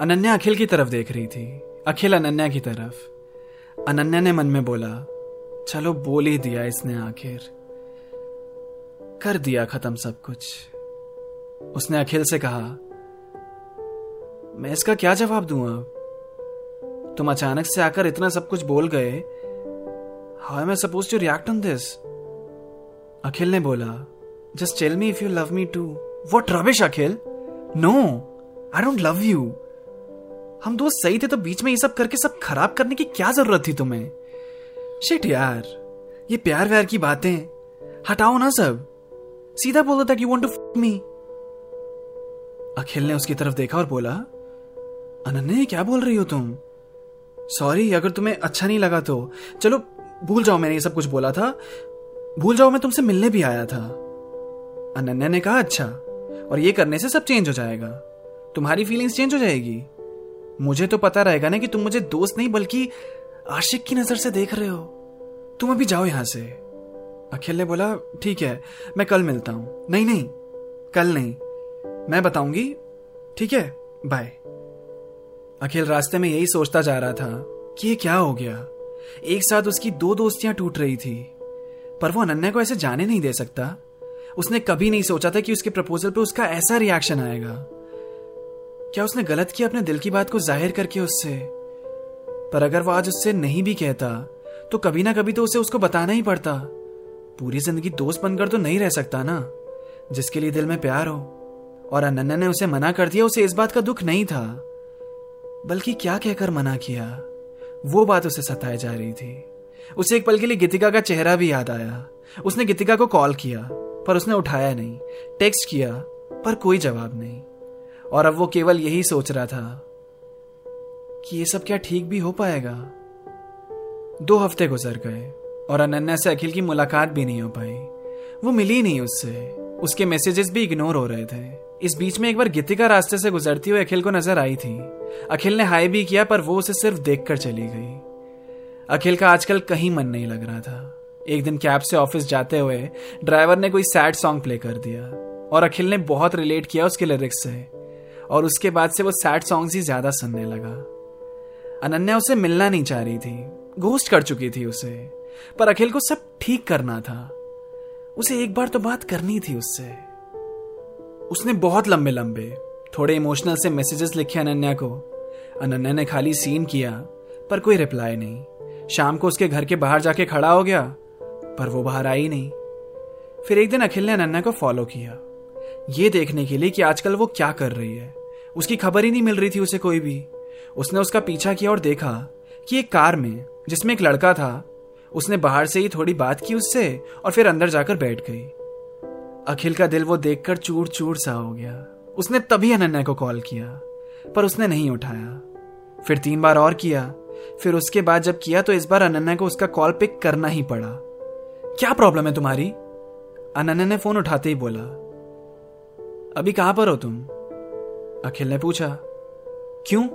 अनन्या अखिल की तरफ़ देख रही थी। अखिल अनन्या की तरफ़। अनन्या ने मन में बोला, चलो बोल ही दिया इसने आखिर। कर दिया खत्म सब कुछ। उसने अखिल से कहा, मैं इसका क्या जवाब दूँ अब? तुम अचानक से आकर इतना सब कुछ बोल गए। How am I suppose to react on this Akhil ने बोला just tell me if you love me too what Ravish Akhil? No I don't love you हम दोस्त सही थे तो बीच में ये सब करके सब खराब करने की क्या ज़रूरत थी तुम्हें? शिट यार, ये प्यार व्यार की बातें। हटाओ ना सब। सीधा बोल था कि वॉन्ट टू मी अखिल ने उसकी तरफ़ देखा और बोला, अनन्या क्या बोल रही हो तुम? सॉरी अगर तुम्हें अच्छा नहीं लगा तो। चलो, भूल जाओ, मैंने ये सब कुछ बोला था। भूल जाओ, मैं तुमसे मिलने भी आया था। अनन्या ने कहा अच्छा और ये करने से सब चेंज हो जाएगा। तुम्हारी फीलिंग्स चेंज हो जाएगी। मुझे तो पता रहेगा ना कि तुम मुझे दोस्त नहीं, बल्कि आशिक की नज़र से देख रहे हो। तुम अभी जाओ यहाँ से। अखिल ने बोला, ठीक है, मैं कल मिलता हूँ। नहीं नहीं, कल नहीं। मैं बताऊँगी। ठीक है बाय अखिल रास्ते में यही सोचता जा रहा था कि ये क्या हो गया। एक साथ उसकी दो दोस्तियाँ टूट रही थी, पर वो अनन्या को ऐसे जाने नहीं दे सकता। उसने कभी नहीं सोचा था कि उसके प्रपोजल पे उसका ऐसा रिएक्शन आएगा। क्या उसने गलत किया अपने दिल की बात को ज़ाहिर करके उससे? पर अगर वो आज उससे नहीं भी कहता तो कभी ना कभी तो उसे उसको बताना ही पड़ता। पूरी ज़िंदगी दोस्त बनकर तो नहीं रह सकता ना, जिसके लिए दिल में प्यार हो। और अनन्या ने उसे मना कर दिया, उसे इस बात का दुख नहीं था। बल्कि क्या कहकर मना किया? वो बात उसे सताए जा रही थी। उसे एक पल के लिए गीतिका का चेहरा भी याद आया। उसने गीतिका को कॉल किया, पर उसने उठाया नहीं, टेक्स्ट किया, पर कोई जवाब नहीं। और अब वो केवल यही सोच रहा था कि ये सब क्या ठीक भी हो पाएगा? दो हफ़्ते गुजर गए और अनन्या से अखिल की मुलाकात भी नहीं हो पाई। वो मिली नहीं उससे। उसके मैसेजेस भी इग्नोर हो रहे थे। इस बीच में एक बार गीतिका रास्ते से गुजरती हुई अखिल को नज़र आई थी। अखिल ने हाई भी किया, पर वो उसे सिर्फ़ देखकर चली गई। अखिल का आजकल कहीं मन नहीं लग रहा था। एक दिन कैब से ऑफ़िस जाते हुए ड्राइवर ने कोई सैड सॉन्ग प्ले कर दिया और अखिल ने बहुत रिलेट किया उसके लिरिक्स से। और उसके बाद से वो सैड सॉन्ग्स ही ज़्यादा सुनने लगा। अनन्या उसे मिलना नहीं चाह रही थी। घोस्ट कर चुकी थी उसे। पर अखिल को सब ठीक करना था। उसे एक बार तो बात करनी थी उससे। उसने बहुत लंबे लंबे थोड़े इमोशनल से मैसेजेस लिखे अनन्या को। अनन्या ने खाली सीन किया, पर कोई रिप्लाई नहीं। शाम को उसके घर के बाहर जाके खड़ा हो गया, पर वो बाहर आई नहीं। फिर एक दिन अखिल ने अनन्या को फॉलो किया। ये देखने के लिए कि आजकल वो क्या कर रही है। उसकी खबर ही नहीं मिल रही थी उसे कोई भी। उसने उसका पीछा किया और देखा कि एक कार में, जिसमें एक लड़का था, उसने बाहर से ही थोड़ी बात की उससे और फिर अंदर जाकर बैठ गई। अखिल का दिल वो देखकर चूर चूर सा हो गया। उसने तभी अनन्या को कॉल किया, पर उसने नहीं उठाया। फिर तीन बार और किया, फिर उसके बाद जब किया तो इस बार अनन्या को उसका कॉल पिक करना ही पड़ा। क्या प्रॉब्लम है तुम्हारी? अनन्या ने फ़ोन उठाते ही बोला, अभी कहाँ पर हो तुम? अखिल ने पूछा। क्यों?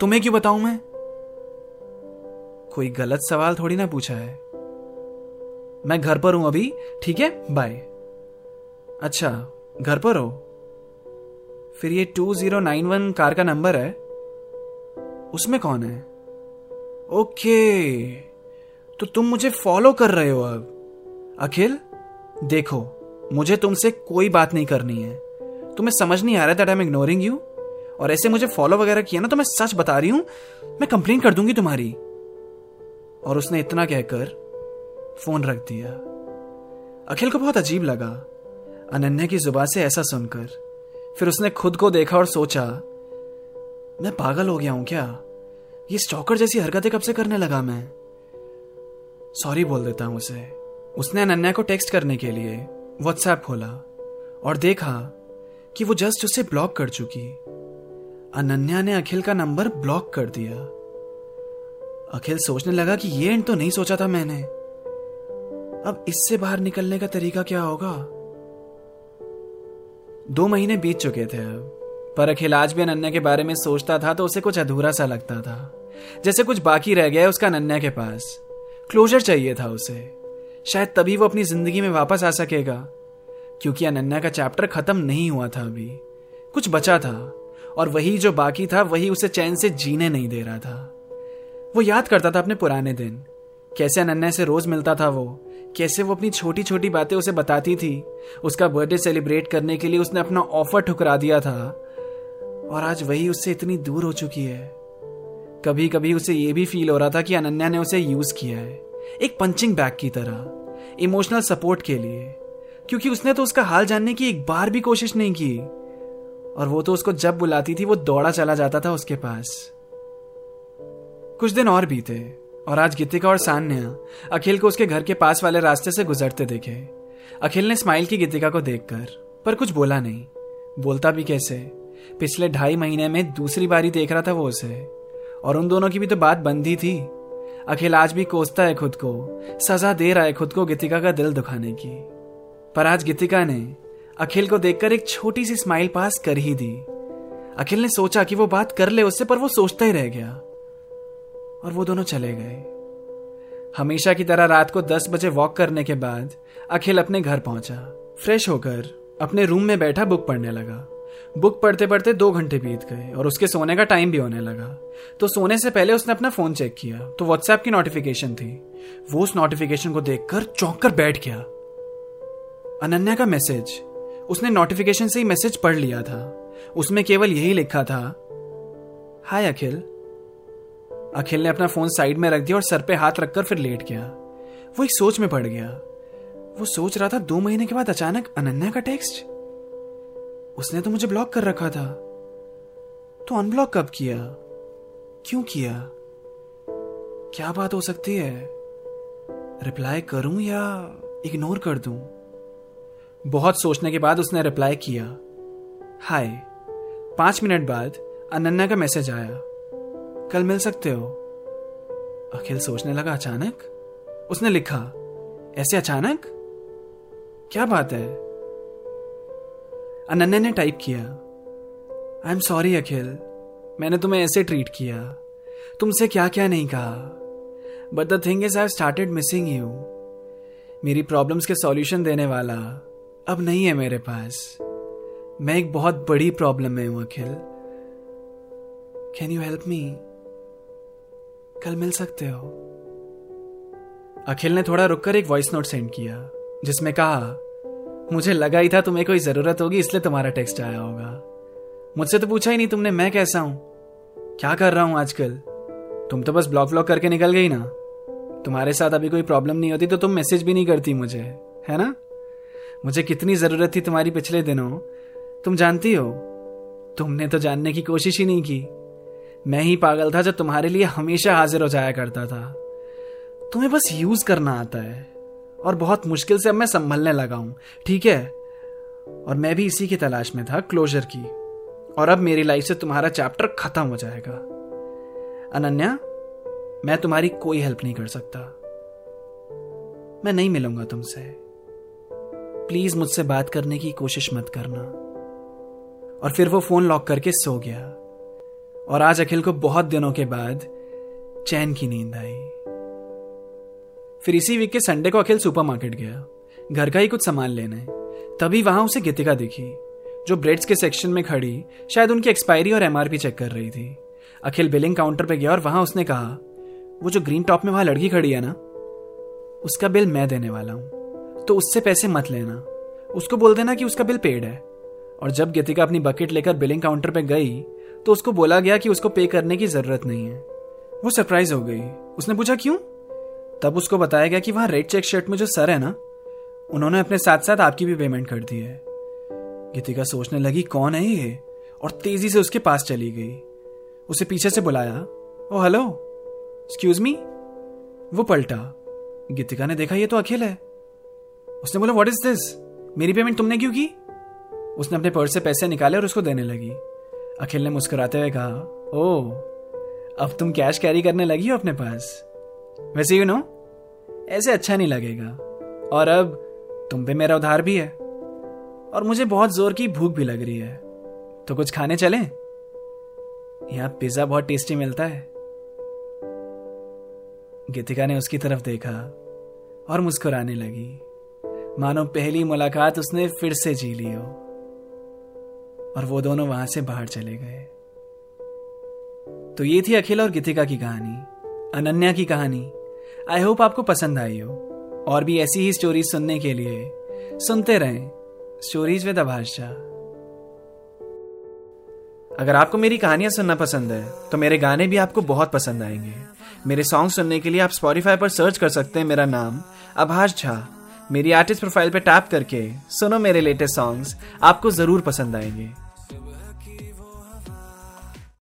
तुम्हें क्यों बताऊँ मैं? कोई गलत सवाल थोड़ी ना पूछा है। मैं घर पर हूँ अभी, ठीक है? बाय अच्छा घर पर हो? फिर ये two zero nine one car का नंबर है। उसमें कौन है? ओके। तो तुम मुझे फॉलो कर रहे हो अब। अखिल, देखो, मुझे तुमसे कोई बात नहीं करनी है। तुम्हें समझ नहीं आ रहा that I am ignoring you और ऐसे मुझे फॉलो वगैरह किया ना तो मैं सच बता रही हूँ, मैं कंप्लेन कर दूँगी तुम्हारी। और उसने इतना कहकर फ़ोन रख दिया। अखिल को बहुत अजीब लगा। अनन्या की ज़ुबान से ऐसा सुनकर, फिर उसने खुद को देखा और सोचा, मैं पागल हो गया हूँ क्या? ये स्टॉकर जैसी हरकतें कब से करने लगा मैं? सॉरी बोल देता हूँ उसे। उसने अनन्या को टेक्स्ट करने के लिए व्हाट्सएप खोला और देखा कि वो जस्ट उसे ब्लॉक कर चुकी। अनन्या ने अखिल का नंबर ब्लॉक कर दिया। अखिल सोचने लगा कि ये एंड तो नहीं सोचा था मैंने। अब इससे बाहर निकलने का तरीका क्या होगा? दो महीने बीत चुके थे अब। पर अखिल आज भी अनन्या के बारे में सोचता था तो उसे कुछ अधूरा सा लगता था। जैसे कुछ बाकी रह गया उसका अनन्या के पास। क्लोजर चाहिए था उसे। शायद तभी वो अपनी ज़िंदगी में वापस आ सकेगा। क्योंकि अनन्या का चैप्टर खत्म नहीं हुआ था अभी। कुछ बचा था, और वही जो बाकी था, वही उसे चैन से जीने नहीं दे रहा था। वो याद करता था अपने पुराने दिन। कैसे अनन्या से रोज मिलता था वो, कैसे वो अपनी छोटी छोटी बातें उसे बताती थी। उसका बर्थडे सेलिब्रेट करने के लिए उसने अपना ऑफ़र ठुकरा दिया था। और आज वही उससे इतनी दूर हो चुकी है। कभी कभी उसे ये भी फील हो रहा था कि अनन्या ने उसे यूज़ किया है। एक पंचिंग बैग की तरह इमोशनल सपोर्ट के लिए। क्योंकि उसने तो उसका हाल जानने की एक बार भी कोशिश नहीं की। और वो तो उसको जब बुलाती थी, वो दौड़ा चला जाता था उसके पास। कुछ दिन और बीते, और आज गीतिका और सान्या अखिल को उसके घर के पास वाले रास्ते से गुजरते देखे। अखिल ने स्माइल की गीतिका को देखकर, पर कुछ बोला नहीं। बोलता भी कैसे? पिछले ढाई महीने में दूसरी बारी देख रहा था वो उसे। और उन दोनों की भी तो बात बंदी थी। अखिल आज भी कोसता है खुद को, सजा दे रहा है खुद को गीतिका का दिल दुखाने की। पर आज गीतिका ने अखिल को देखकर एक छोटी सी स्माइल पास कर ही दी। अखिल ने सोचा कि वो बात कर ले उससे, पर वो सोचता ही रह गया और वो दोनों चले गए। हमेशा की तरह रात को दस बजे वॉक करने के बाद अखिल अपने घर पहुँचा। फ्रेश होकर अपने रूम में बैठा बुक पढ़ने लगा। बुक पढ़ते पढ़ते दो घंटे बीत गए और उसके सोने का टाइम भी होने लगा। तो सोने से पहले उसने अपना फ़ोन चेक किया। तो व्हाट्सएप की नोटिफिकेशन थी। वो उस नोटिफिकेशन को देखकर चौंक कर बैठ गया। अनन्या का मैसेज। उसने नोटिफिकेशन से ही मैसेज पढ़ लिया था। उसमें केवल यही लिखा था, हाय अखिल। अखिल ने अपना फ़ोन साइड में रख दिया और सर पे हाथ रखकर फिर लेट गया वो एक सोच में पड़ गया। वो सोच रहा था, दो महीने के बाद अचानक अनन्या का टेक्स्ट उसने तो मुझे ब्लॉक कर रखा था। तो अनब्लॉक कब किया? क्यों किया? क्या बात हो सकती है? रिप्लाई करूँ या इग्नोर कर दूँ? बहुत सोचने के बाद उसने रिप्लाई किया, हाय, पाँच मिनट बाद अनन्या का मैसेज आया। कल मिल सकते हो? अखिल सोचने लगा, अचानक? उसने लिखा, ऐसे अचानक? क्या बात है? अनन्या ने टाइप किया आई एम सॉरी अखिल, मैंने तुम्हें ऐसे ट्रीट किया। तुमसे क्या क्या नहीं कहा। But the thing is I started missing you मेरी प्रॉब्लम्स के सॉल्यूशन देने वाला। अब नहीं है मेरे पास। मैं एक बहुत बड़ी प्रॉब्लम में हूँ, Akhil. Can you help me कल मिल सकते हो। अखिल ने थोड़ा रुककर एक वॉइस नोट सेंड किया, जिसमें कहा, मुझे लगा ही था तुम्हें कोई ज़रूरत होगी, इसलिए तुम्हारा टेक्स्ट आया होगा। मुझसे तो पूछा ही नहीं तुमने, मैं कैसा हूँ? क्या कर रहा हूँ आजकल? तुम तो बस ब्लॉक व्लॉक करके निकल गई ना। तुम्हारे साथ अभी कोई प्रॉब्लम नहीं होती तो तुम मैसेज भी नहीं करती मुझे, है ना? मुझे कितनी ज़रूरत थी तुम्हारी पिछले दिनों। तुम जानती हो, तुमने तो जानने की कोशिश ही नहीं की। मैं ही पागल था जो तुम्हारे लिए हमेशा हाजिर हो जाया करता था। तुम्हें बस यूज़ करना आता है, और बहुत मुश्किल से अब मैं संभलने लगा हूँ, ठीक है? और मैं भी इसी की तलाश में था क्लोजर की। और अब मेरी लाइफ से तुम्हारा चैप्टर खत्म हो जाएगा। अनन्या, मैं तुम्हारी कोई हेल्प नहीं कर सकता। मैं नहीं मिलूँगा तुमसे। प्लीज़ मुझसे बात करने की कोशिश मत करना। और फिर वो फ़ोन लॉक करके सो गया। और आज अखिल को बहुत दिनों के बाद चैन की नींद आई। फिर इसी वीक के संडे को अखिल सुपरमार्केट गया। घर का ही कुछ सामान लेने। तभी वहाँ उसे गीतिका दिखी, जो ब्रेड्स के सेक्शन में खड़ी, शायद उनकी एक्सपायरी और एमआरपी चेक कर रही थी। अखिल बिलिंग काउंटर पे गया और वहाँ उसने कहा, वो जो ग्रीन टॉप में वहाँ लड़की खड़ी है ना, उसका बिल मैं देने वाला हूँ। तो उससे पैसे मत लेना। उसको बोल देना कि उसका बिल पेड है। और जब गीतिका अपनी बकेट लेकर बिलिंग काउंटर पर गई तो उसको बोला गया कि उसको पे करने की ज़रूरत नहीं है। वो सरप्राइज़ हो गई। उसने पूछा, क्यों? तब उसको बताया गया कि वहाँ रेड चेक शर्ट में जो सर है ना, उन्होंने अपने साथ साथ आपकी भी पेमेंट कर दी है। गीतिका सोचने लगी, कौन है ये? और तेज़ी से उसके पास चली गई। उसे पीछे से बुलाया, ओ हेलो एक्सक्यूज मी वो पलटा। गीतिका ने देखा, ये तो अखिल है। उसने बोला व्हाट इज़ दिस मेरी पेमेंट तुमने क्यों की? उसने अपने पर्स से पैसे निकाले और उसको देने लगी। अखिल ने मुस्कुराते हुए कहा ओ अब तुम कैश कैरी करने लगी हो अपने पास? वैसे यू नो ऐसे अच्छा नहीं लगेगा। और अब तुम पे मेरा उधार भी है। और मुझे बहुत ज़ोर की भूख भी लग रही है। तो कुछ खाने चले? यहाँ पिज्जा बहुत टेस्टी मिलता है। गीतिका ने उसकी तरफ़ देखा और मुस्कुराने लगी। मानो पहली मुलाकात उसने फिर से जी ली हो। और वो दोनों वहाँ से बाहर चले गए। तो ये थी अखिल और गीतिका की कहानी, अनन्या की कहानी। आई होप आपको पसंद आई हो। और भी ऐसी ही स्टोरीज सुनने के लिए सुनते रहें स्टोरीज विद अभाषा अगर आपको मेरी कहानियाँ सुनना पसंद है तो मेरे गाने भी आपको बहुत पसंद आएँगे। मेरे सॉन्ग सुनने के लिए आप स्पॉटिफाई पर सर्च कर सकते हैं मेरा नाम अभाष झा। मेरी आर्टिस्ट प्रोफ़ाइल पे टैप करके सुनो मेरे लेटेस्ट सॉन्ग्स आपको ज़रूर पसंद आएँगे।